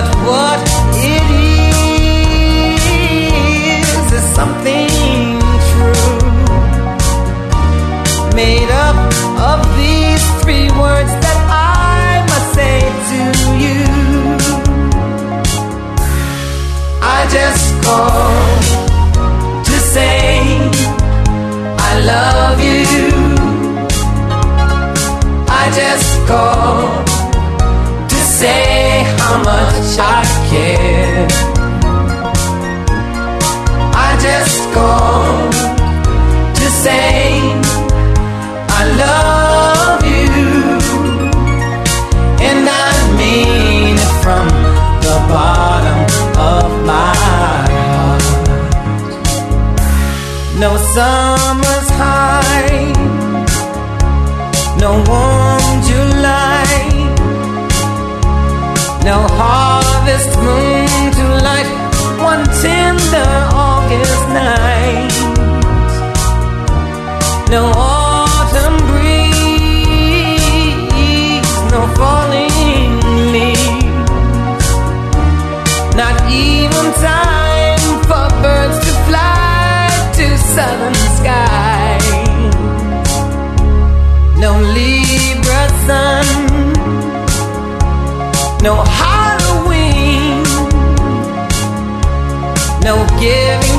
But what I care. I just called to say I love you, and I mean it from the bottom of my heart. No summer's harvest moon to light one tender August night, no autumn breeze, no falling leaves, not even time for birds to fly to southern skies. No Libra sun, no Halloween, no giving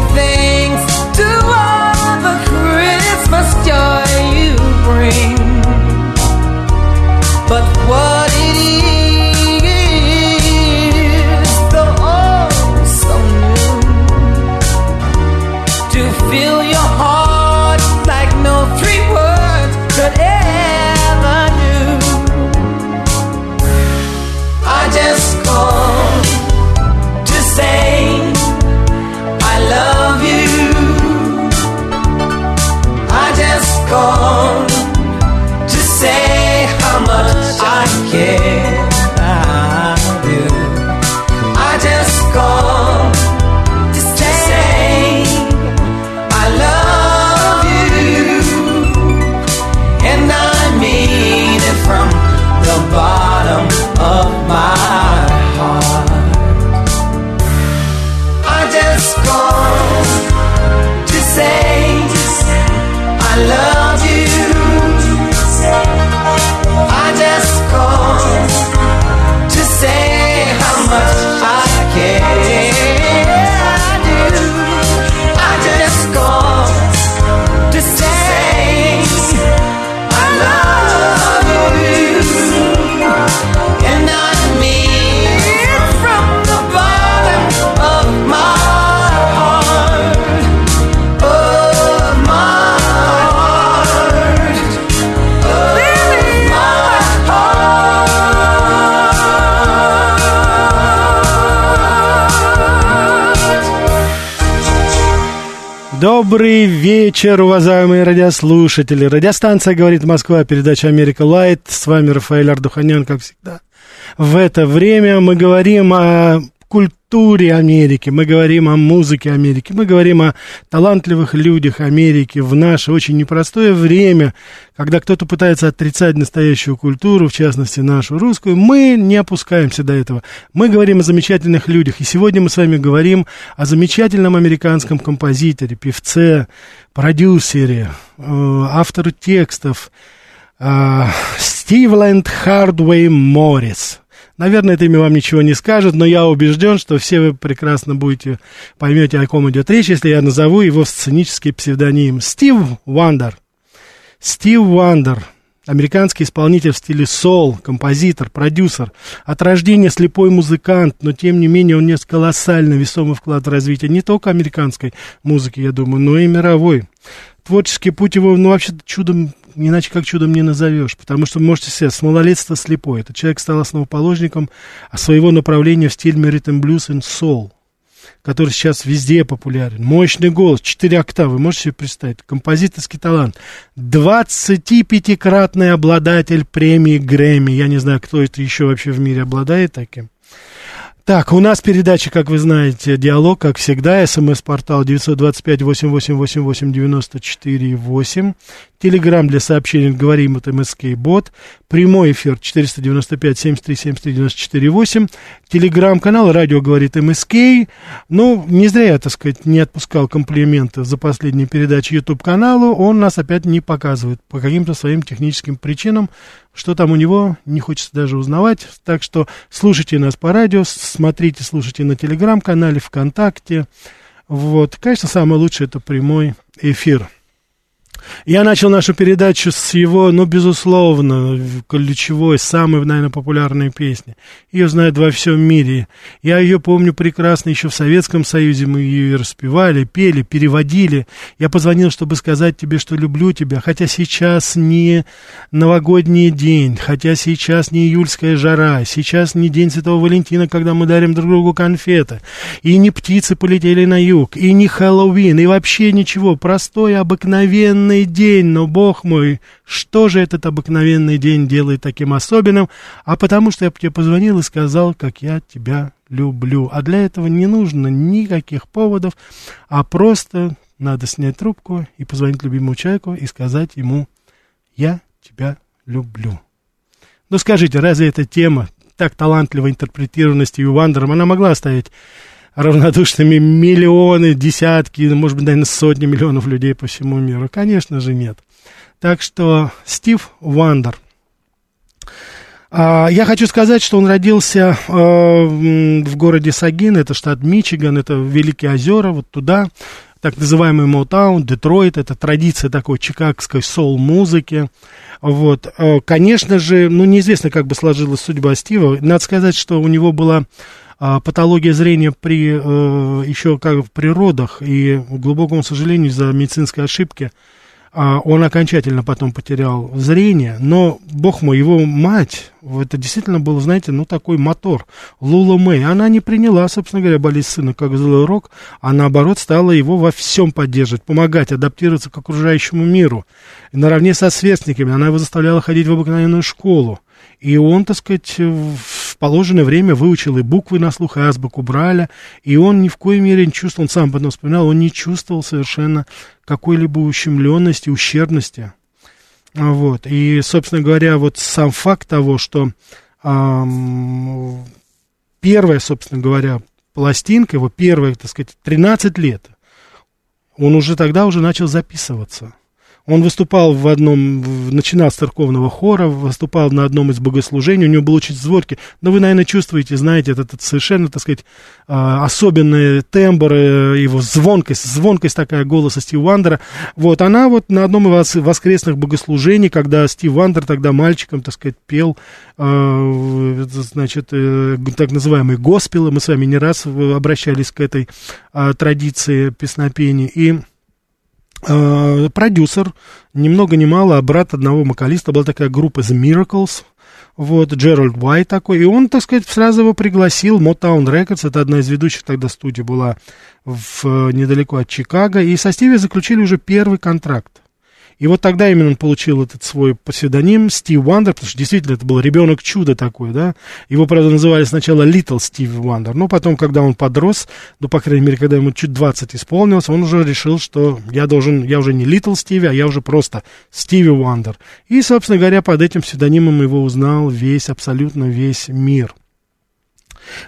Добрый вечер, уважаемые радиослушатели. Радиостанция «Говорит Москва», передача «Америка Лайт». С вами Рафаэль Ардуханян, как всегда. в это время. Мы говорим о культуре Америки, мы говорим о музыке Америки, мы говорим о талантливых людях Америки в наше очень непростое время, когда кто-то пытается отрицать настоящую культуру, в частности нашу русскую, мы не опускаемся до этого. Мы говорим о замечательных людях, и сегодня мы с вами говорим о замечательном американском композиторе, певце, продюсере, э, автору текстов, э, Стивленд Хардуэй Моррис. Наверное, это имя вам ничего не скажет, но я убежден, что все вы прекрасно будете, поймете, о ком идет речь, если я назову его сценический псевдоним. Стиви Вандер. Стиви Вандер. Американский исполнитель в стиле соул, композитор, продюсер. От рождения слепой музыкант, но тем не менее он нес колоссально весомый вклад в развитие не только американской музыки, я думаю, но и мировой. Творческий путь его, ну, вообще чудом иначе как чудом не назовешь, потому что, можете себе, с малолетства слепой. Этот человек стал основоположником своего направления в стиле rhythm blues and soul, который сейчас везде популярен. Мощный голос, 4 октавы, можете себе представить, композиторский талант. 25-кратный обладатель премии Грэмми. Я не знаю, кто это еще вообще в мире обладает таким. Так, у нас передача, как вы знаете, диалог, как всегда, смс-портал 925-8888-94-8, телеграмм для сообщений «Говорим от МСК Бот», прямой эфир 495-7373-94-8, телеграм-канал «Радио говорит МСК». Ну, не зря я, так сказать, не отпускал комплименты за последние передачи YouTube-каналу, он нас опять не показывает по каким-то своим техническим причинам, что там у него, не хочется даже узнавать. Так что слушайте нас по радио, смотрите, слушайте на телеграм-канале, ВКонтакте. Вот, конечно, самое лучшее это прямой эфир. Я начал нашу передачу с его, ну, безусловно, ключевой, самой, наверное, популярной песни. Ее знают во всем мире. Я ее помню прекрасно еще в Советском Союзе. Мы ее распевали, пели, переводили. Я позвонил, чтобы сказать тебе, что люблю тебя. Хотя сейчас не новогодний день, хотя сейчас не июльская жара, сейчас не день Святого Валентина, когда мы дарим друг другу конфеты. И не птицы полетели на юг, и не Хэллоуин, и вообще ничего. Простой, обыкновенный обыкновенный день, но, Бог мой, что же этот обыкновенный день делает таким особенным? А потому что я тебе позвонил и сказал, как я тебя люблю. А для этого не нужно никаких поводов, а просто надо снять трубку и позвонить любимому человеку и сказать ему «Я тебя люблю». Ну скажите, разве эта тема, так талантливо интерпретирована Стиви Вандером, она могла оставить равнодушными миллионы, десятки, может быть, наверное, сотни миллионов людей по всему миру? Конечно же, нет. Так что Стиви Вандер. А, я хочу сказать, что он родился э, в городе Сагино, это штат Мичиган, это Великие озера, вот туда, так называемый Моутаун, Детройт, это традиция такой чикагской соул-музыки. Вот, э, конечно же, ну, неизвестно, как бы сложилась судьба Стива. Надо сказать, что у него была а, патология зрения при э, еще как в природах и к глубокому сожалению из-за медицинской ошибки а, он окончательно потом потерял зрение, но, бог мой, его мать, это действительно был, знаете, ну, такой мотор, Лула Мэй, она не приняла, собственно говоря, болезнь сына как злой рок, а наоборот стала его во всем поддерживать, помогать, адаптироваться к окружающему миру. Наравне со сверстниками она его заставляла ходить в обыкновенную школу, и он, так сказать, в положенное время выучил и буквы на слух, и азбуку Браля, и он ни в коей мере не чувствовал, он сам потом вспоминал, он не чувствовал совершенно какой-либо ущемленности, ущербности. Вот. И, собственно говоря, вот сам факт того, что эм, первая, собственно говоря, пластинка, его первая, так сказать, 13 лет, он уже тогда уже начал записываться. Он выступал в одном, начинал с церковного хора, выступал на одном из богослужений, у него был очень звонкий, но вы, наверное, чувствуете, знаете, этот, этот совершенно, так сказать, а, особенный тембр, э, его звонкость, звонкость такая голоса Стиви Вандера. Вот, она вот на одном из воскресных богослужений, когда Стиви Вандер тогда мальчиком, так сказать, пел, а, значит, э, так называемые госпелы, мы с вами не раз обращались к этой а, традиции песнопения, и э, продюсер, ни много ни мало, а брат одного вокалиста, была такая группа The Miracles, вот, Джеральд Уайт такой, и он, так сказать, сразу его пригласил, Motown Records, это одна из ведущих тогда студий была в, недалеко от Чикаго, и со Стиви заключили уже первый контракт. И вот тогда именно он получил этот свой псевдоним Стиви Вандер, потому что действительно это был ребенок чудо такой, да. Его, правда, называли сначала Little Стиви Вандер, но потом, когда он подрос, ну, по крайней мере, когда ему чуть 20 исполнилось, он уже решил, что я должен, я уже не Little Стиви, а я уже просто Стиви Вандер. И, собственно говоря, под этим псевдонимом его узнал весь, абсолютно весь мир.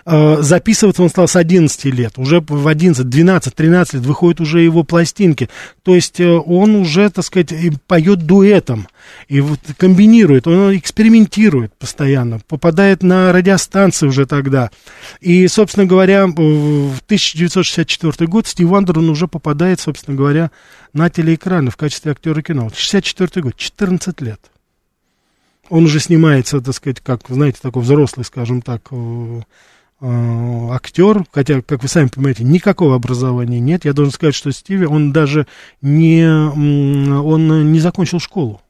Э, записываться он стал с 11 лет. Уже в 11, 12, 13 лет выходят уже его пластинки. То есть э, он уже, так сказать, поет дуэтом. И вот комбинирует, он экспериментирует постоянно, попадает на радиостанции уже тогда. И, собственно говоря, в 1964 год Стив Вандер, он уже попадает, собственно говоря, на телеэкраны в качестве актера кино. 64 год, 14 лет. Он уже снимается, так сказать, как, знаете, такой взрослый, скажем так, э, э, актер, хотя, как вы сами понимаете, никакого образования нет. Я должен сказать, что Стиви, он даже не, он не закончил школу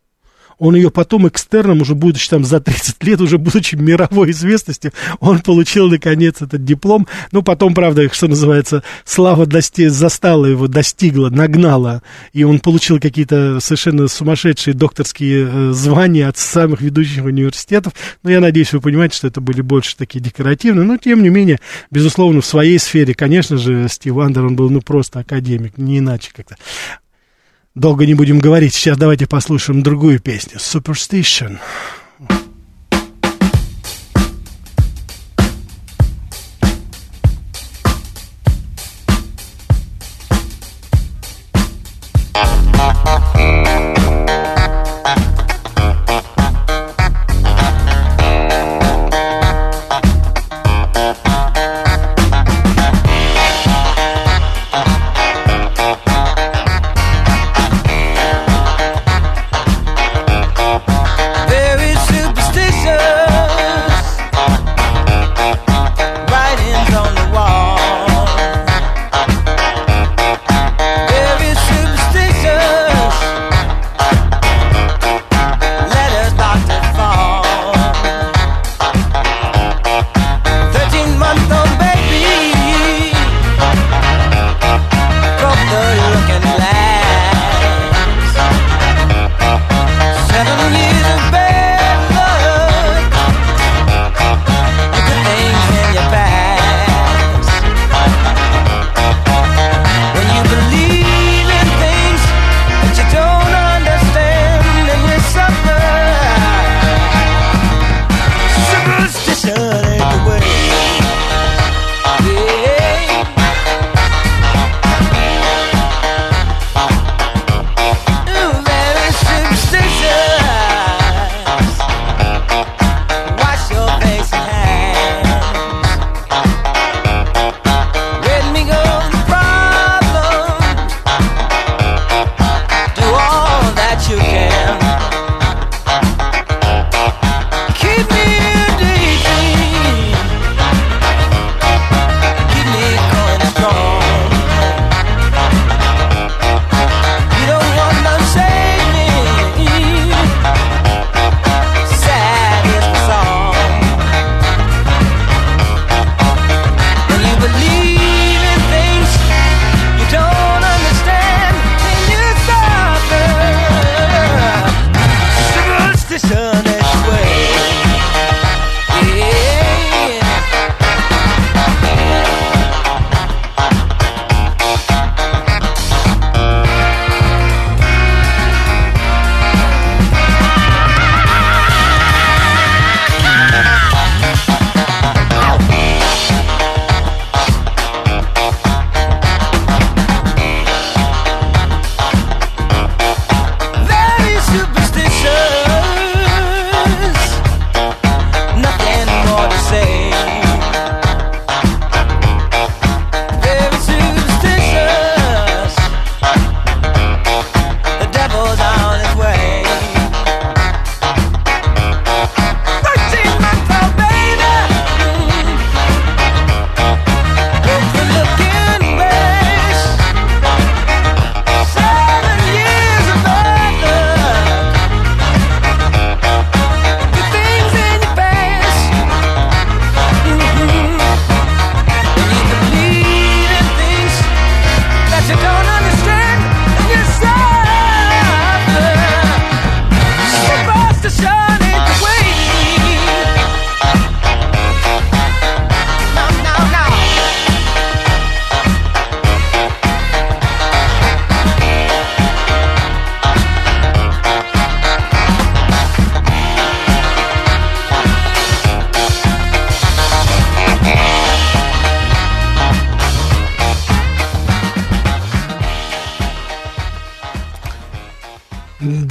он ее потом экстерном, уже будучи там за 30 лет, уже будучи мировой известностью, он получил, наконец, этот диплом. Ну, потом, правда, что называется, слава дости- застала его, достигла, нагнала, и он получил какие-то совершенно сумасшедшие докторские э, звания от самых ведущих университетов. Но я надеюсь, вы понимаете, что это были больше такие декоративные, но, тем не менее, безусловно, в своей сфере, конечно же, Стив Андер, он был, ну, просто академик, не иначе как-то. Долго не будем говорить, сейчас давайте послушаем другую песню. Superstition.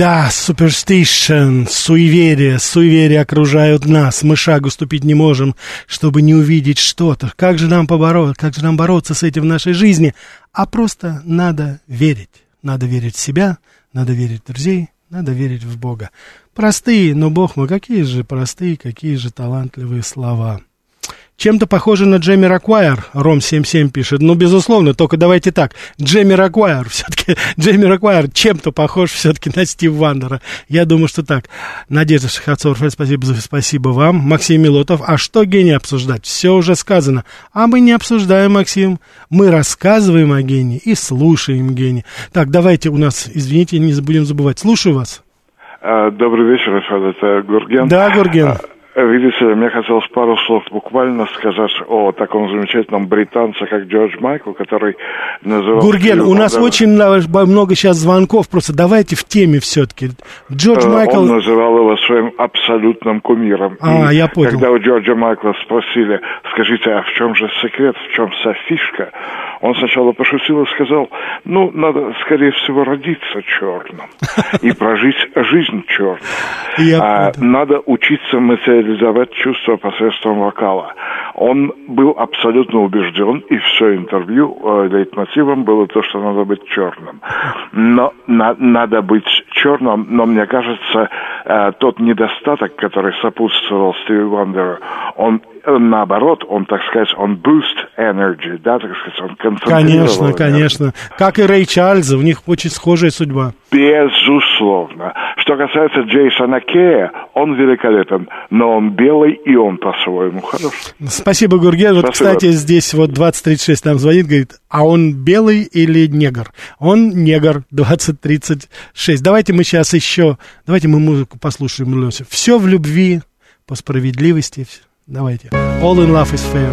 Да, суперстейшн, суеверия, суеверия окружают нас. Мы шагу ступить не можем, чтобы не увидеть что-то. Как же нам побороться, как же нам бороться с этим в нашей жизни? А просто надо верить. Надо верить в себя, надо верить в друзей, надо верить в Бога. Простые, но Бог мой, какие же простые, какие же талантливые слова. Чем-то похоже на Джемми Раквайер, Ром77 пишет. Ну, безусловно, только давайте так. Jamiroquai, все-таки Jamiroquai чем-то похож все-таки на Стиви Вандера. Я думаю, что так. Надежда Шахацов, спасибо, спасибо вам. Максим Милотов, а что гений обсуждать? Все уже сказано. А мы не обсуждаем, Максим. Мы рассказываем о гении и слушаем гений. Так, давайте у нас, извините, не будем забывать. Слушаю вас. А, добрый вечер, это Гурген. Да, Гурген. Видите, мне хотелось пару слов буквально сказать о таком замечательном британце, как Джордж Майкл, который называл... Гурген, у нас очень много сейчас звонков, просто давайте в теме все-таки. Джордж э, Майкл... Он называл его своим абсолютным кумиром. А, И я понял. Когда у Джорджа Майкла спросили, скажите, а в чем же секрет, в чем вся фишка, он сначала пошутил и сказал, ну, надо, скорее всего, родиться черным и прожить жизнь черным. А, надо учиться материализовать чувства посредством вокала. Он был абсолютно убежден, и все интервью э, лейтмотивом было то, что надо быть черным. Но на, надо быть черным, но мне кажется, э, тот недостаток, который сопутствовал Стиви Вандеру, он наоборот, он, так сказать, он boost energy, да, так сказать, он Конечно, конечно. Как и Рэй Чарльз, у них очень схожая судьба. Безусловно. Что касается Джейсона Кея, он великолепен, но он белый, и он по-своему хорош. Спасибо, Гурген. Вот, кстати, здесь вот 2036 нам звонит, говорит, а он белый или негр? Он негр, 2036. Давайте мы сейчас еще, давайте мы музыку послушаем, Леся. Все в любви, по справедливости, No idea. All in love is fair.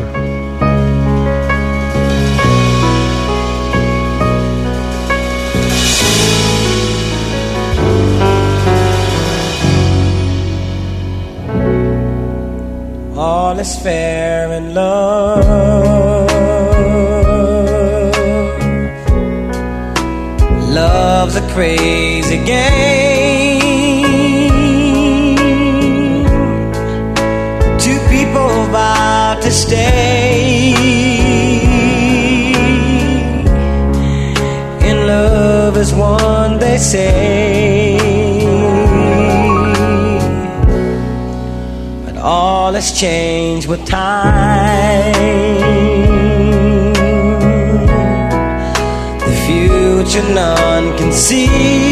All is fair in love. Love's a crazy game. Stay. In love as one they say. But all has changed with time. The future none can see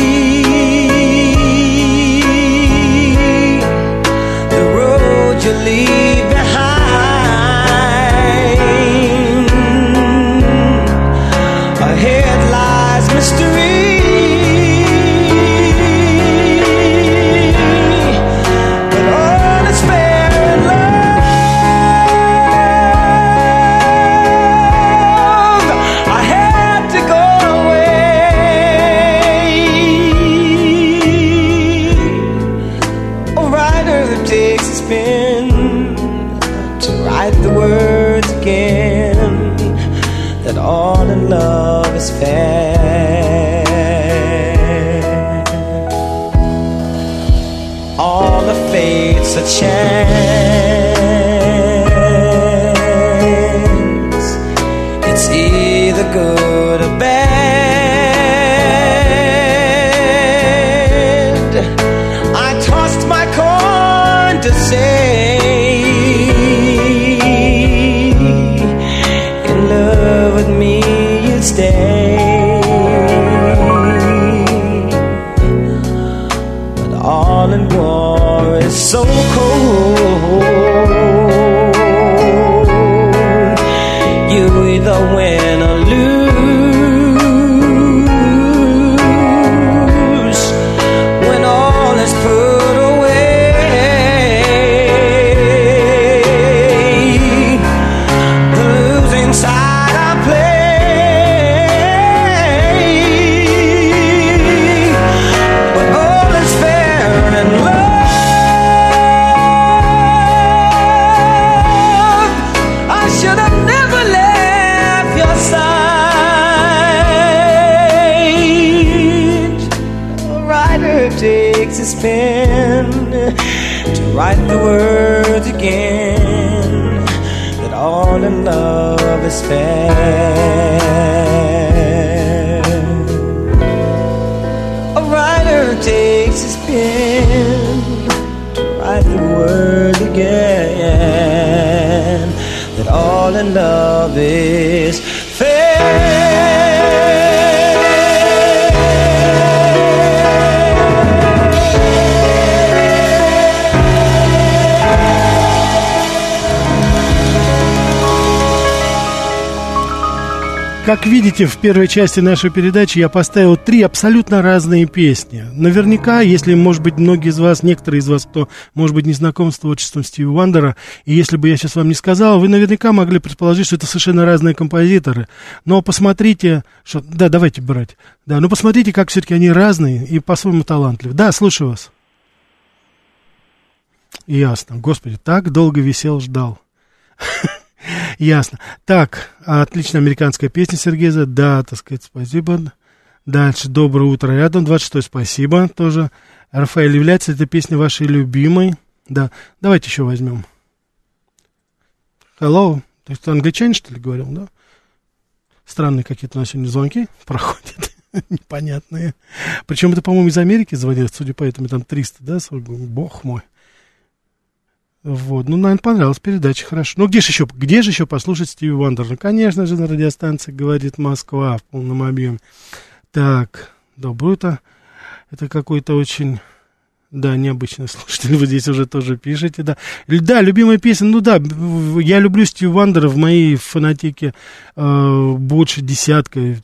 Как видите, в первой части нашей передачи я поставил три абсолютно разные песни. Наверняка, если, может быть, многие из вас, некоторые из вас, кто, может быть, не знаком с творчеством Стиви Вандера, и если бы я сейчас вам не сказал, вы наверняка могли предположить, что это совершенно разные композиторы. Но посмотрите, что... Да, давайте брать. Да, но посмотрите, как все-таки они разные и по-своему талантливы. Да, слушаю вас. Ясно. Господи, так долго висел, ждал. Ясно. Так, отличная американская песня Сергеза. Да, так сказать, спасибо. Дальше. Доброе утро рядом. 26 спасибо тоже. Рафаэль, является эта песня вашей любимой? Да. Давайте еще возьмем. Hello. То есть англичанин, что ли, говорил, да? Странные какие-то у нас сегодня звонки проходят. Непонятные. Причем это, по-моему, из Америки звонят, судя по этому, там 300, да? Бог мой. Вот, ну, наверное, понравилась передача, хорошо. Ну, где же еще, где же еще послушать Стиви Вандер? Ну, конечно же, на радиостанции «Говорит Москва» в полном объеме. Так, доброе утро. Это какой-то очень... Да, необычный слушатель, вы здесь уже тоже пишете, да. Да, любимая песня, ну да, я люблю Стиви Вандера, в моей фонотеке э, больше десятка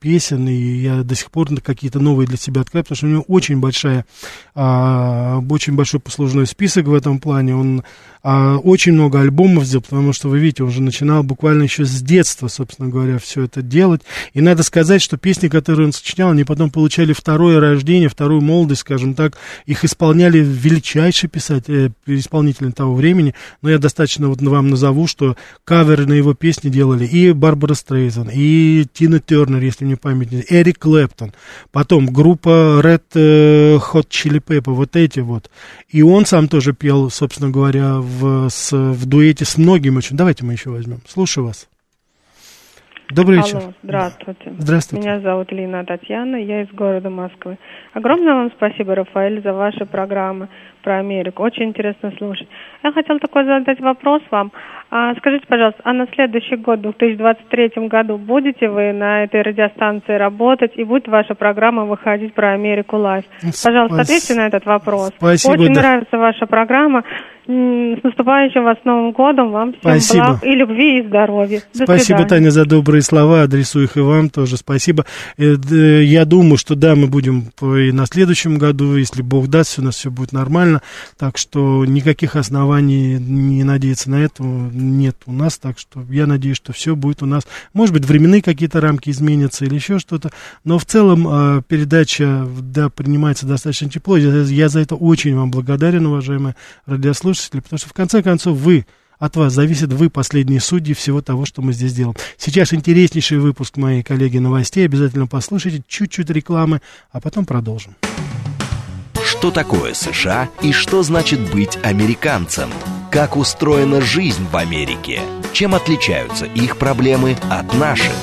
песен, и я до сих пор какие-то новые для себя открываю, потому что у него очень большая, а, очень большой послужной список в этом плане. Он а, очень много альбомов сделал, потому что, вы видите, он уже начинал буквально еще с детства, собственно говоря, все это делать. И надо сказать, что песни, которые он сочинял, они потом получали второе рождение, вторую молодость, скажем так. Их исполняли величайшие писатели, э, исполнители того времени. Но я достаточно вот вам назову, что каверы на его песни делали и Барбара Стрейзен, и Тина Тернер, если мне память не Эрик Клэптон. Потом группа Red э, Hot Chili Pepper, вот эти вот. И он сам тоже пел, собственно говоря, в, с, в дуэте с многими очень. Давайте мы еще возьмем. Слушаю вас. Добрый Алло, вечер. здравствуйте. Здравствуйте. Меня зовут Лина Татьяна, я из города Москвы. Огромное вам спасибо, Рафаэль, за ваши программы про Америку. Очень интересно слушать. Я хотела такой задать вопрос вам. А, скажите, пожалуйста, а на следующий год, в 2023 году, будете вы на этой радиостанции работать и будет ваша программа выходить про Америку Лайв? Пожалуйста, Спас- ответьте на этот вопрос. Спасибо, Очень да. нравится ваша программа. С наступающим вас Новым годом. Вам всем Спасибо. благ и любви, и здоровья. До Спасибо, свидания. Таня, за добрые слова. Адресую их и вам тоже. Спасибо. Э, д- Я думаю, что да, мы будем и на следующем году, если Бог даст, у нас все будет нормально. Так что никаких оснований не надеяться на это нет у нас. Так что я надеюсь, что все будет у нас. Может быть, временные какие-то рамки изменятся или еще что-то. Но в целом э, передача да, принимается достаточно тепло. Я за это очень вам благодарен, уважаемые радиослушатели, потому что в конце концов вы от вас зависит вы, последние судьи всего того, что мы здесь делаем. Сейчас интереснейший выпуск моей коллеги новостей. Обязательно послушайте чуть-чуть рекламы, а потом продолжим. Что такое США и что значит быть американцем? Как устроена жизнь в Америке? Чем отличаются их проблемы от наших?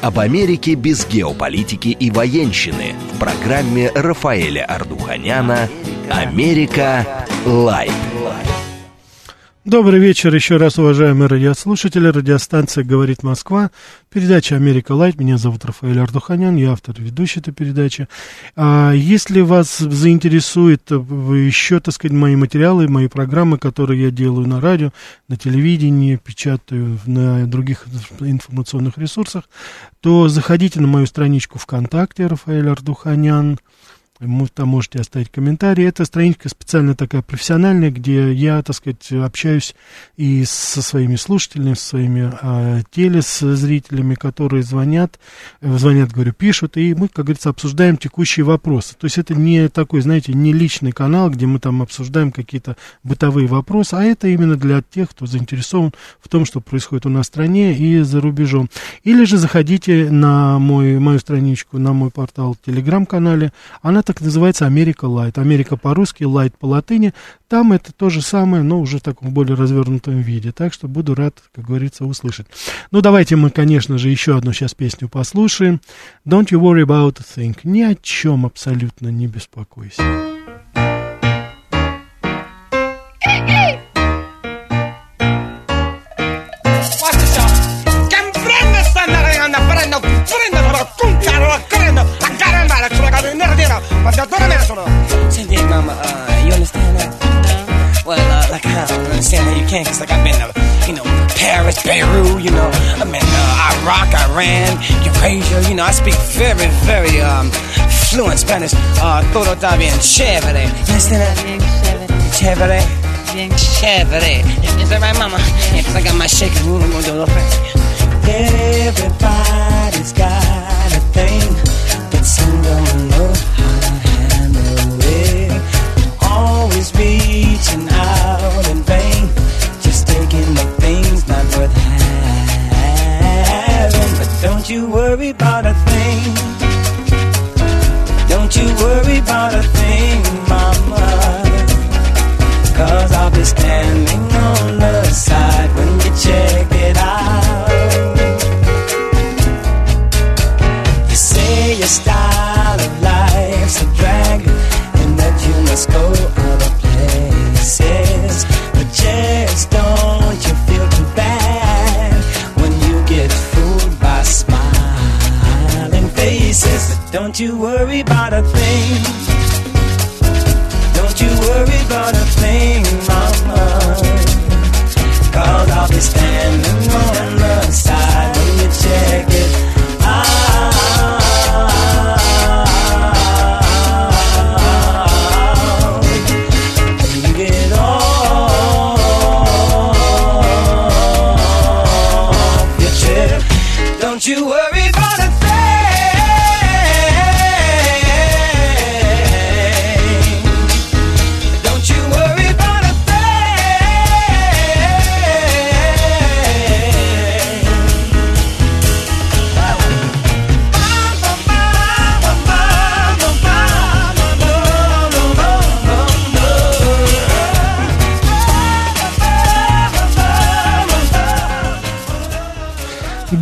Об Америке без геополитики и военщины в программе Рафаэля Ардуханяна «Америка. Light». Добрый вечер еще раз, уважаемые радиослушатели. Радиостанция «Говорит Москва». Передача «Америка Light». Меня зовут Рафаэль Ардуханян, я автор и ведущий этой передачи. А если вас заинтересует э, еще, так сказать, мои материалы, мои программы, которые я делаю на радио, на телевидении, печатаю на других информационных ресурсах, то заходите на мою страничку ВКонтакте «Рафаэль Ардуханян». Там можете оставить комментарий. Это страничка специально такая профессиональная, где я, так сказать, общаюсь и со своими слушателями, со своими а, телезрителями, которые звонят, э, звонят, говорю, пишут, и мы, как говорится, обсуждаем текущие вопросы. То есть это не такой, знаете, не личный канал, где мы там обсуждаем какие-то бытовые вопросы, а это именно для тех, кто заинтересован в том, что происходит у нас в стране и за рубежом. Или же заходите на мой, мою страничку, на мой портал в Телеграм-канале, она так называется Америка Light. Америка по-русски, Light по латыни. Там это то же самое, но уже в таком более развернутом виде. Так что буду рад, как говорится, услышать. Ну, давайте мы, конечно же, еще одну сейчас песню послушаем. Don't you worry about a thing. Ни о чем абсолютно не беспокойся. Can, like I've been, uh, you know, Paris, Beirut, you know, I've been uh, Iraq, Iran, Eurasia, you know, I speak very, very um, fluent Spanish. Uh, todo está bien chévere. You understand that? Chévere. Chévere. Is that right, mama? Yeah, cause I got my shaking. Everybody's got a thing, but some don't know how to handle it. Always reaching out worth having. But don't you worry about a thing. Don't you worry about a thing, mama. Cause I'll be standing on the side when you check don't you worry about a thing. Don't you worry about a thing, mama. Cause I'll be standing on the side when you check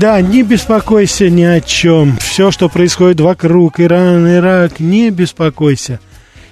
Да, не беспокойся ни о чем. Все, что происходит вокруг, Иран, Ирак, не беспокойся.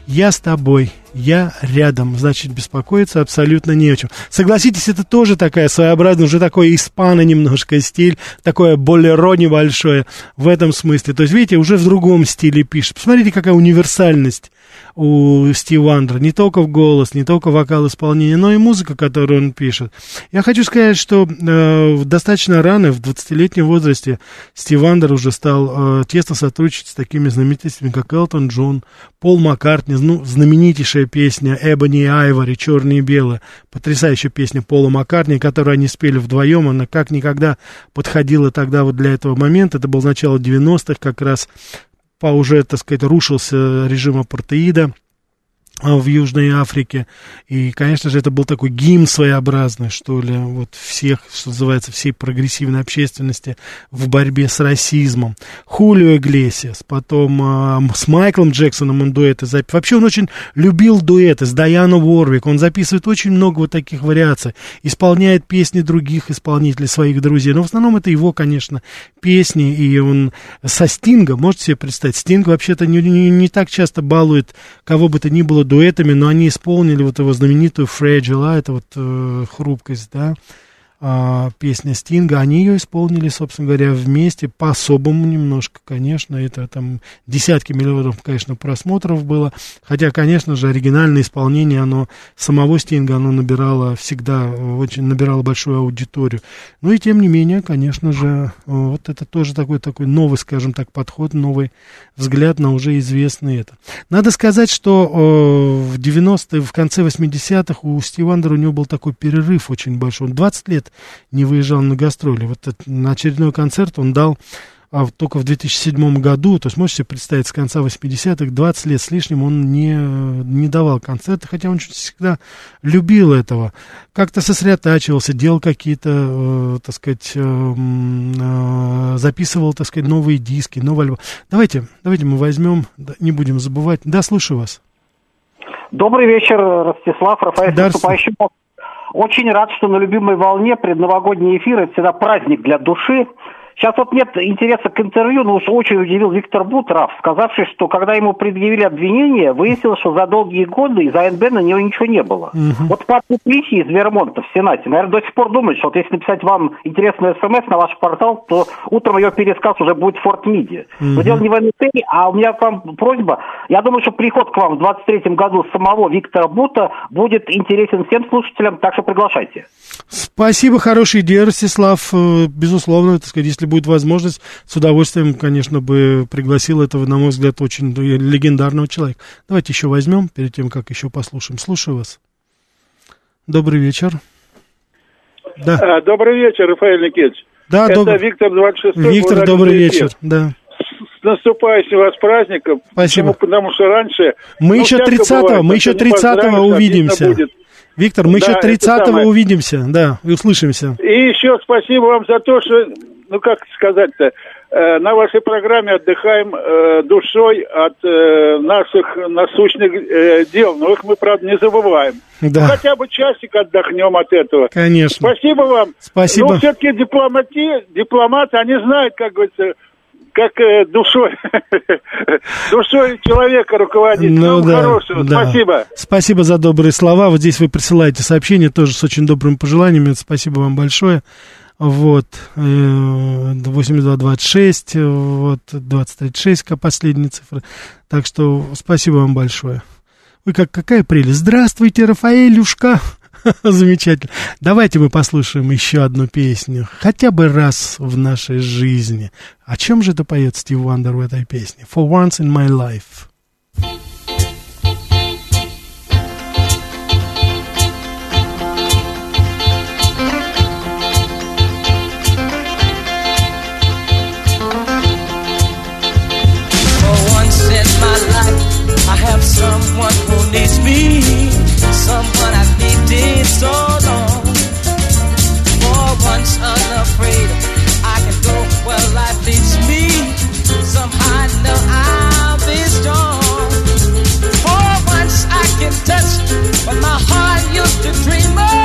Я с тобой, я рядом, значит, беспокоиться абсолютно не о чем. Согласитесь, это тоже такая своеобразная, уже такой испано немножко стиль, такое болеро небольшое в этом смысле. То есть, видите, уже в другом стиле пишет. Посмотрите, какая универсальность у Стива Вандера. Не только в голос, не только вокал исполнения, но и музыка, которую он пишет. Я хочу сказать, что э, достаточно рано, в 20-летнем возрасте, Стив Вандер уже стал э, тесно сотрудничать с такими знаменитостями, как Элтон Джон, Пол Маккартни, ну, знаменитейшая песня «Эбони и Айвори», «Черные и белые», потрясающая песня Пола Маккартни, которую они спели вдвоем, она как никогда подходила тогда вот для этого момента, это было начало 90-х, как раз уже, так сказать, рушился режим апартеида в Южной Африке. И, конечно же, это был такой гимн своеобразный, что ли, вот всех, что называется, всей прогрессивной общественности в борьбе с расизмом. Хулио Иглесиас, потом а, с Майклом Джексоном он дуэты записывал. Вообще он очень любил дуэты с Даяна Уорвик. Он записывает очень много вот таких вариаций. Исполняет песни других исполнителей, своих друзей. Но в основном это его, конечно, песни. И он со Стингом, можете себе представить, Стинг вообще-то не, не, не так часто балует кого бы то ни было дуэтами, но они исполнили вот его знаменитую Fragile, это вот э, хрупкость, да, а, песня Стинга, они ее исполнили, собственно говоря, вместе, по-особому немножко, конечно, это там десятки миллионов, конечно, просмотров было, хотя, конечно же, оригинальное исполнение, оно, самого Стинга, оно набирало всегда, очень набирало большую аудиторию, ну и тем не менее, конечно же, вот это тоже такой, такой новый, скажем так, подход, новый взгляд на уже известный это. Надо сказать, что э, в 90-е, в конце 80-х у Стива Вандера у него был такой перерыв очень большой, он 20 лет не выезжал на гастроли. Вот это, на очередной концерт он дал а вот только в 2007 году, то есть можете себе представить, с конца 80-х, 20 лет с лишним он не, не давал концерты, хотя он всегда любил этого. Как-то сосредотачивался, делал какие-то, э, так сказать, э, э, записывал, так сказать, новые диски, новые альбомы. Давайте, давайте мы возьмем, не будем забывать. Да, слушаю вас. Добрый вечер, Ростислав, Рафаэль, Да, наступающим. Очень рад, что на любимой волне предновогодний эфир это всегда праздник для души. Сейчас вот нет интереса к интервью, но уж очень удивил Виктор Бутров, сказавший, что когда ему предъявили обвинение, выяснилось, что за долгие годы из АНБ на него ничего не было. Вот Пат Плиси из Вермонта в Сенате, наверное, до сих пор думает, что вот если написать вам интересную смс на ваш портал, то утром ее пересказ уже будет в Форт Миди. Но дело не в НТ, а у меня к вам просьба. Я думаю, что приход к вам в 23 году самого Виктора Бута будет интересен всем слушателям, так что приглашайте. Спасибо, хорошая идея, Ростислав. Э, Безусловно, так сказать, если будет возможность, с удовольствием, конечно, бы пригласил этого, на мой взгляд, очень легендарного человека. Давайте еще возьмем, перед тем, как еще послушаем. Слушаю вас. Добрый вечер. Да, А, Добрый вечер, Рафаэль Никитич. да, Это добрый. Виктор 26 Виктор, добрый вечер. Да. С наступающим вас праздником. Спасибо. Почему? Потому что раньше... Мы ну, еще всяко 30-го, бывает, мы еще не 30-го поздравишь, обидно увидимся. будет. Виктор, мы Да, еще это 30-го самое. увидимся, да, и услышимся. И еще спасибо вам за то, что, ну как сказать-то, э, на вашей программе отдыхаем э, душой от э, наших насущных э, дел. Но их мы, правда, не забываем. Ну, Да, хотя бы часик отдохнем от этого. конечно. Спасибо вам. Спасибо. Ну, все-таки дипломати, дипломаты, они знают, как говорится, как э, душой, душой человека руководить. Ну Всего да, хорошего. да. Спасибо. Спасибо за добрые слова. Вот здесь вы присылаете сообщение тоже с очень добрыми пожеланиями. Спасибо вам большое. Вот, э, 8226, э, вот, 2036, как последние цифры. Так что спасибо вам большое. Ой, как, какая прелесть. Здравствуйте, Рафаэлюшка. Замечательно. Давайте мы послушаем еще одну песню. Хотя бы раз в нашей жизни. О чем же это поет Стив Вандер в этой песне? For once in my life. Someone who needs me, someone I've needed so long. For once unafraid, I can go where life leads me. Somehow I know I'll be strong. For once I can touch what my heart used to dream of.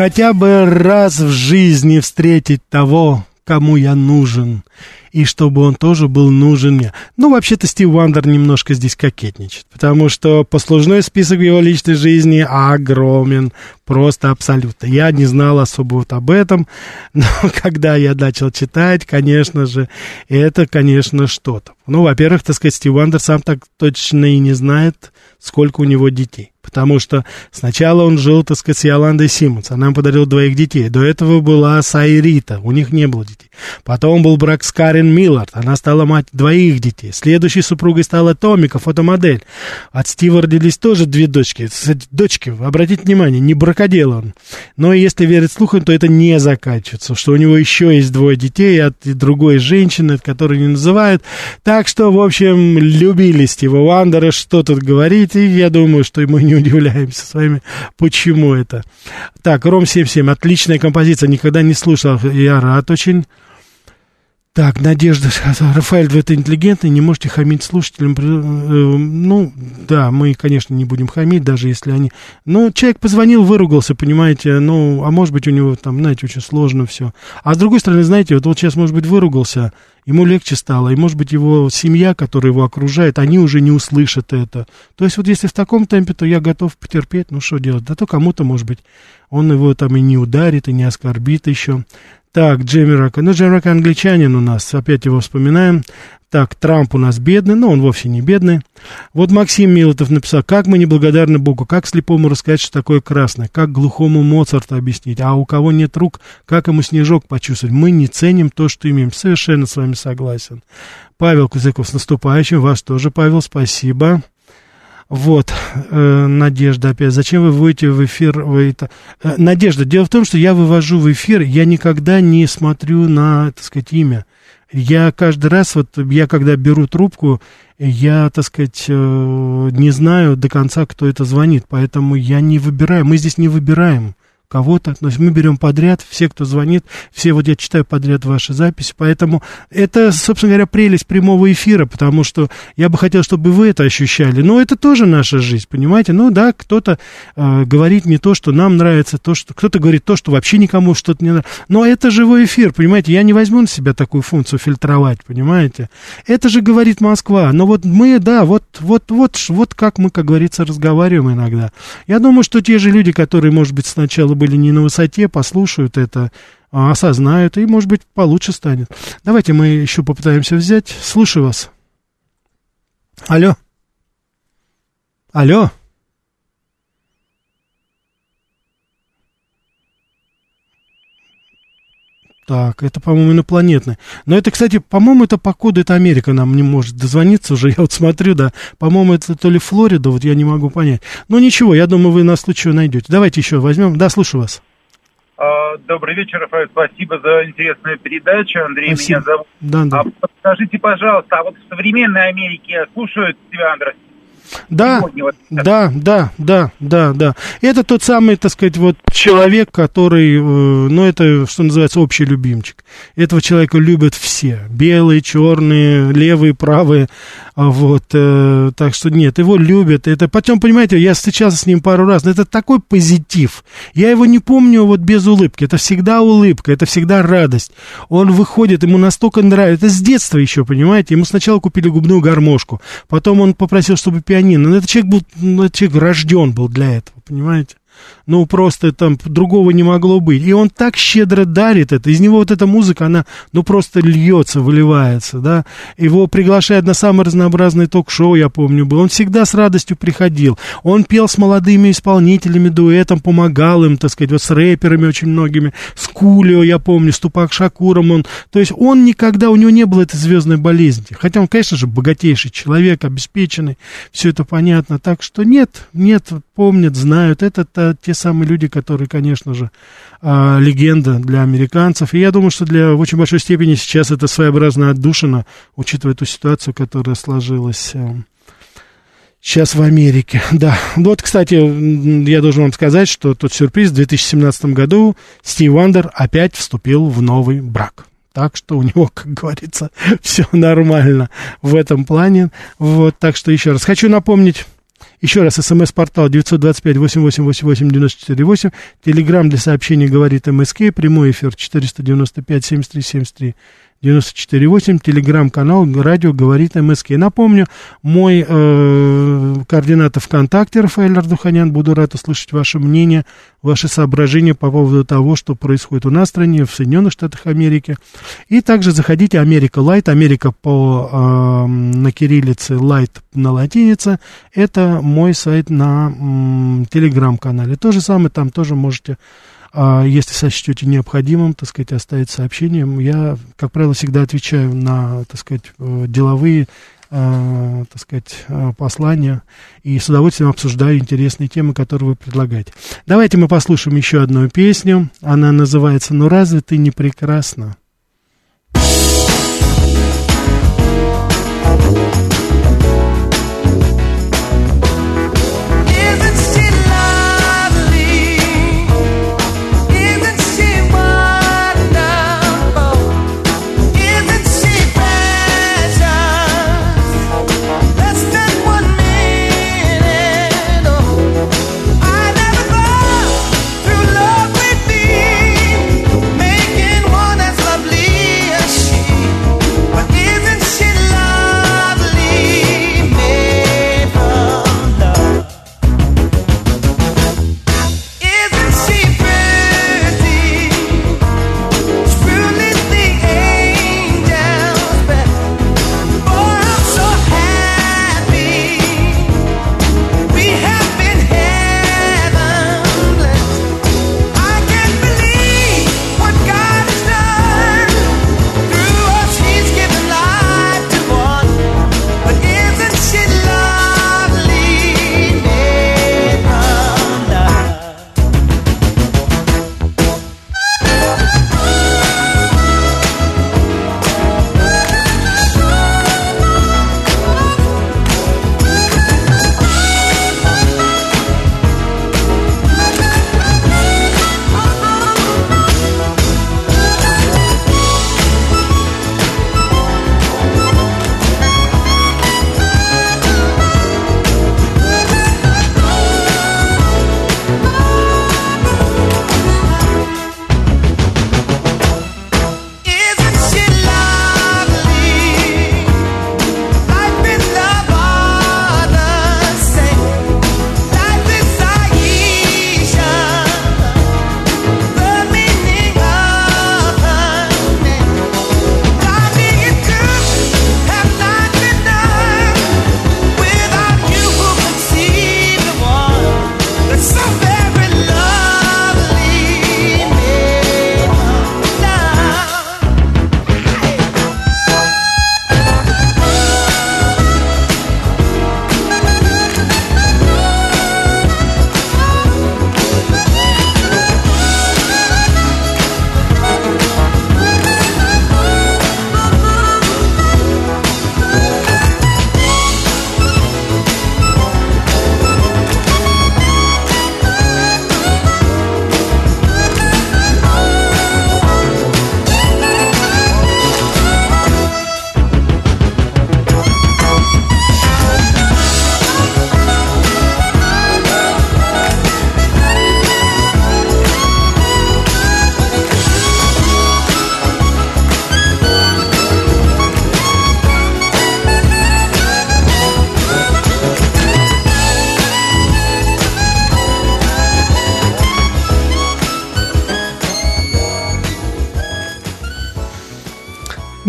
Хотя бы раз в жизни встретить того, кому я нужен, и чтобы он тоже был нужен мне. Ну, вообще-то Стиви Вандер немножко здесь кокетничает, потому что послужной список его личной жизни огромен, просто абсолютно. Я не знал особо вот об этом, но когда я начал читать, конечно же, это, конечно, что-то. Ну, во-первых, так сказать, Стиви Вандер сам так точно и не знает, сколько у него детей. Потому что сначала он жил, так сказать, с Йоландой Симмонс. Она ему подарила двоих детей. До этого была Сайрита. У них не было детей. Потом был брак с Карен Миллард. Она стала мать двоих детей. Следующей супругой стала Томика, фотомодель. От Стива родились тоже две дочки. Кстати, дочки, обратите внимание, не бракодел он. Но если верить слухам, то это не заканчивается. Что у него еще есть двое детей от другой женщины, которую не называют. Так что, в общем, любили Стива Вандера. Что тут говорить. И я думаю, что мы не удивляемся с вами, почему это. Так, Ром 77, отличная композиция. Никогда не слушал. Я рад очень. Так, Надежда, Рафаэль, вы это интеллигентный, не можете хамить слушателям. Э, Ну, да, мы, конечно, не будем хамить, даже если они... Ну, человек позвонил, выругался, понимаете, ну, а может быть, у него там, знаете, очень сложно все. А с другой стороны, знаете, вот, вот сейчас, может быть, выругался, ему легче стало, и, может быть, его семья, которая его окружает, они уже не услышат это. То есть, вот если в таком темпе, то я готов потерпеть, ну, что делать? Да то кому-то, может быть, он его там и не ударит, и не оскорбит еще. Так, Джейми Рака. Ну, Джейми Рака англичанин у нас, опять его вспоминаем. Так, Трамп у нас бедный, но он вовсе не бедный. Вот Максим Милотов написал, как мы неблагодарны Богу, как слепому рассказать, что такое красное, как глухому Моцарту объяснить, а у кого нет рук, как ему снежок почувствовать. Мы не ценим то, что имеем. Совершенно с вами согласен. Павел Кузяков с наступающим, вас тоже, Павел, спасибо. Вот, э, Надежда опять. Зачем вы вводите в эфир? Вы это... э, Надежда, дело в том, что я вывожу в эфир, я никогда не смотрю на, так сказать, имя. Я каждый раз, вот я когда беру трубку, я, так сказать, э, не знаю до конца, кто это звонит, поэтому я не выбираю, мы здесь не выбираем кого-то. То есть мы берем подряд, все, кто звонит, все, вот я читаю подряд ваши записи, поэтому это, собственно говоря, прелесть прямого эфира, потому что я бы хотел, чтобы вы это ощущали, но это тоже наша жизнь, понимаете? Ну да, кто-то э, говорит не то, что нам нравится, то, что кто-то говорит то, что вообще никому что-то не нравится, но это живой эфир, понимаете? Я не возьму на себя такую функцию фильтровать, понимаете? Это же говорит Москва, но вот мы, да, вот, вот, вот, вот как мы, как говорится, разговариваем иногда. Я думаю, что те же люди, которые, может быть, сначала были не на высоте, послушают это, а, осознают, и, может быть, получше станет. Давайте мы еще попытаемся взять. Слушаю вас. Алло. Алло. Так, это, по-моему, инопланетный. Но это, кстати, по-моему, это по коду, это Америка нам не может дозвониться уже. Я вот смотрю, да. По-моему, это то ли Флорида, вот я не могу понять. Ну, ничего, я думаю, вы на случай найдете. Давайте еще возьмем. Да, слушаю вас. А, Добрый вечер, Рафаэль. Спасибо за интересную передачу. Андрей Спасибо. меня зовут. Да, да. А подскажите, пожалуйста, а вот в современной Америке слушают Стива Андерса? Да, вот да, да, да, да, да. Это тот самый, так сказать, вот человек, который, э, ну, это, что называется, общий любимчик. Этого человека любят все. Белые, черные, левые, правые. А Вот, э, так что нет, его любят. Это потом, понимаете, я встречался с ним пару раз, но это такой позитив. Я его не помню вот без улыбки. Это всегда улыбка, это всегда радость. Он выходит, ему настолько нравится. Это с детства еще, понимаете. Ему сначала купили губную гармошку, потом он попросил, чтобы пианино. Но этот человек был, ну, этот человек рожден был для этого, понимаете. Ну, просто там другого не могло быть. И он так щедро дарит это. Из него вот эта музыка, она, ну, просто льется, выливается, да. Его приглашают на самые разнообразные ток-шоу, я помню, был. Он всегда с радостью приходил. Он пел с молодыми исполнителями, дуэтом, помогал им, так сказать, вот с рэперами очень многими. С Кулио, я помню, с Тупак Шакуром он. То есть он никогда, у него не было этой звездной болезни. Хотя он, конечно же, богатейший человек, обеспеченный, все это понятно. Так что нет, нет, помнят, знают. Это те самые люди, которые, конечно же, а, легенда для американцев. И я думаю, что для в очень большой степени сейчас это своеобразная отдушина, учитывая ту ситуацию, которая сложилась э, сейчас в Америке. Да, вот, кстати, я должен вам сказать, что тот сюрприз в 2017 году Стив Вандер опять вступил в новый брак. Так что у него, как говорится, все нормально в этом плане. Вот, так что еще раз хочу напомнить Еще раз, смс-портал 925-8888-94-8. Телеграмм для сообщений говорит МСК. Прямой эфир 495-73-73. 94.8, телеграм-канал «Радио говорит МСК». Напомню, мой э, координатор ВКонтакте Рафаэль Ардуханян. Буду рад услышать ваше мнение, ваши соображения по поводу того, что происходит у нас в стране, в Соединенных Штатах Америки. И также заходите Америка Light, Америка по, э, на кириллице, Light на латинице. Это мой сайт на м, телеграм-канале. То же самое, там тоже можете а если сочтете необходимым, так сказать, оставить сообщение, я, как правило, всегда отвечаю на, так сказать, э, деловые, э, так сказать, э, послания и с удовольствием обсуждаю интересные темы, которые вы предлагаете. Давайте мы послушаем еще одну песню. Она называется «Ну разве ты не прекрасна?»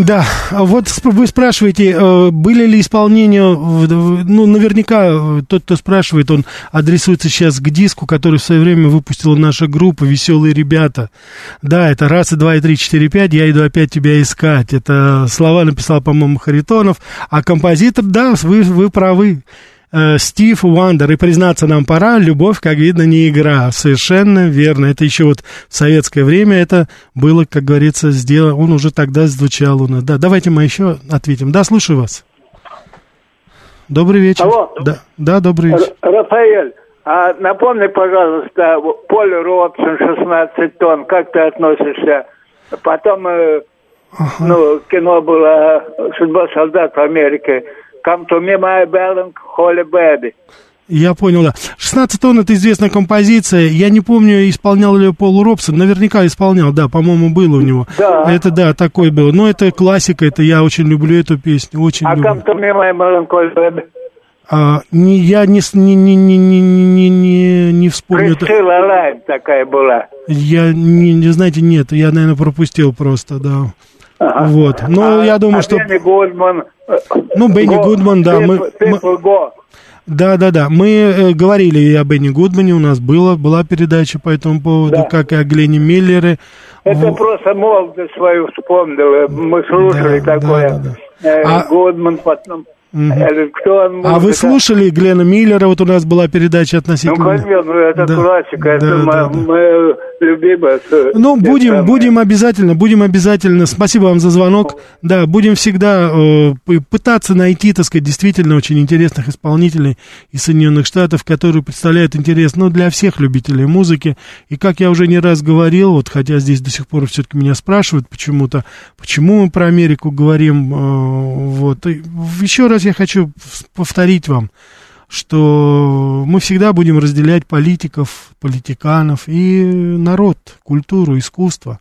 Да, а вот вы спрашиваете, э, были ли исполнения, ну, наверняка э, тот, кто спрашивает, он адресуется сейчас к диску, который в свое время выпустила наша группа «Веселые ребята». Да, это раз, и два, и три, четыре, пять, я иду опять тебя искать. Это слова написал, по-моему, Харитонов, а композитор, да, вы, вы правы. Э, Стив Уандер, и признаться нам пора, любовь, как видно, не игра. Совершенно верно. Это еще вот в советское время это было, как говорится, сделано. Он уже тогда звучал у нас. Да, давайте мы еще ответим. Да, слушаю вас. Добрый вечер. Алло. Да, да, добрый вечер. Р- Рафаэль, а напомни, пожалуйста, Поль Робсон, 16 тонн, как ты относишься? Потом, э, ну, кино было «Судьба солдат в Америке». Come to me, my darling, holy baby. Я понял, да. 16 тонн это известная композиция. Я не помню, исполнял ли Пол Робсон. Наверняка исполнял, да, по-моему, было у него. Да. Это да, такой был. Но это классика, это я очень люблю эту песню. Очень А люблю. come to me, my melancholy А, не, я не, не, не, не, не, не, не, не вспомню. это. Присцилла Лайн такая была. Я не, не знаете, нет, я, наверное, пропустил просто, да. Ага. Вот. Но А- я думаю, а что... Бенни Гудман. э, Ну, Бенни Go- Гудман, да, мы- Go. Да, да, да. Мы э, говорили и о Бенни Гудмане, у нас было, была передача по этому поводу, Да. как и о Глене Миллере. Это Во- просто молодость свою вспомнил. Мы слушали Да, такое. да, да, Э, А- Гудман потом. Э, Кто он А вы музыка? слушали Глена Миллера? Вот у нас была передача Ну, относительно... конечно, это Да. классика, это Да, моя, да, да. моя любимая. Ну, это будем, самое. будем обязательно, будем обязательно. Спасибо вам за звонок. Да, будем всегда э, пытаться найти, так сказать, действительно очень интересных исполнителей из Соединенных Штатов, которые представляют интерес, ну, для всех любителей музыки. И как я уже не раз говорил, вот, хотя здесь до сих пор все-таки меня спрашивают почему-то, почему мы про Америку говорим, э, вот. И еще раз я хочу повторить вам, что мы всегда будем разделять политиков, политиканов и народ, культуру, искусство.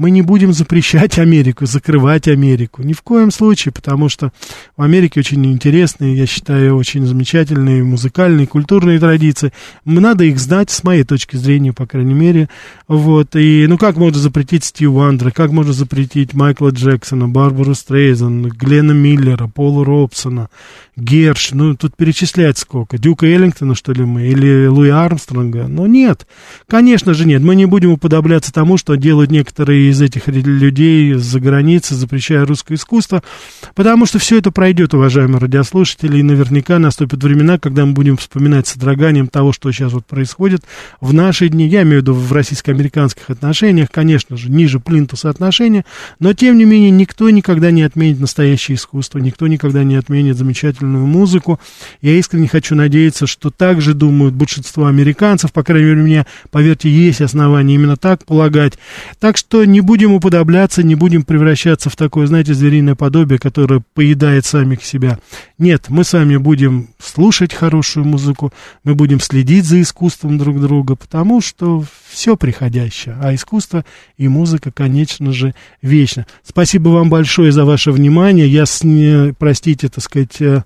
Мы не будем запрещать Америку, закрывать Америку. Ни в коем случае, потому что в Америке очень интересные, я считаю, очень замечательные музыкальные, культурные традиции. Надо их знать, с моей точки зрения, по крайней мере. Вот. И, ну, как можно запретить Стив Вандера, как можно запретить Майкла Джексона, Барбару Стрейзен, Глена Миллера, Пола Робсона, Герш, ну, тут перечислять сколько. Дюка Эллингтона, что ли, мы, или Луи Армстронга? Ну, нет. Конечно же, нет. Мы не будем уподобляться тому, что делают некоторые из этих людей за границей, запрещая русское искусство, потому что все это пройдет, уважаемые радиослушатели, и наверняка наступят времена, когда мы будем вспоминать с содроганием того, что сейчас вот происходит в наши дни, я имею в виду в российско-американских отношениях, конечно же, ниже плинтуса отношения, но, тем не менее, никто никогда не отменит настоящее искусство, никто никогда не отменит замечательную музыку. Я искренне хочу надеяться, что так же думают большинство американцев, по крайней мере, у меня, поверьте, есть основания именно так полагать. Так что не будем уподобляться, не будем превращаться в такое, знаете, звериное подобие, которое поедает самих себя. Нет, мы с вами будем слушать хорошую музыку, мы будем следить за искусством друг друга, потому что все приходящее, а искусство и музыка, конечно же, вечно. Спасибо вам большое за ваше внимание. Я, с, не, простите, так сказать, э,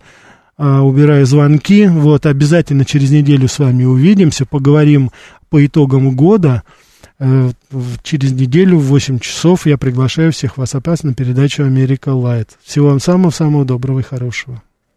а, убираю звонки. Вот, обязательно через неделю с вами увидимся, поговорим по итогам года. Э, Через неделю в 8 часов я приглашаю всех вас опять на передачу «Америка Лайт». Всего вам самого-самого доброго и хорошего.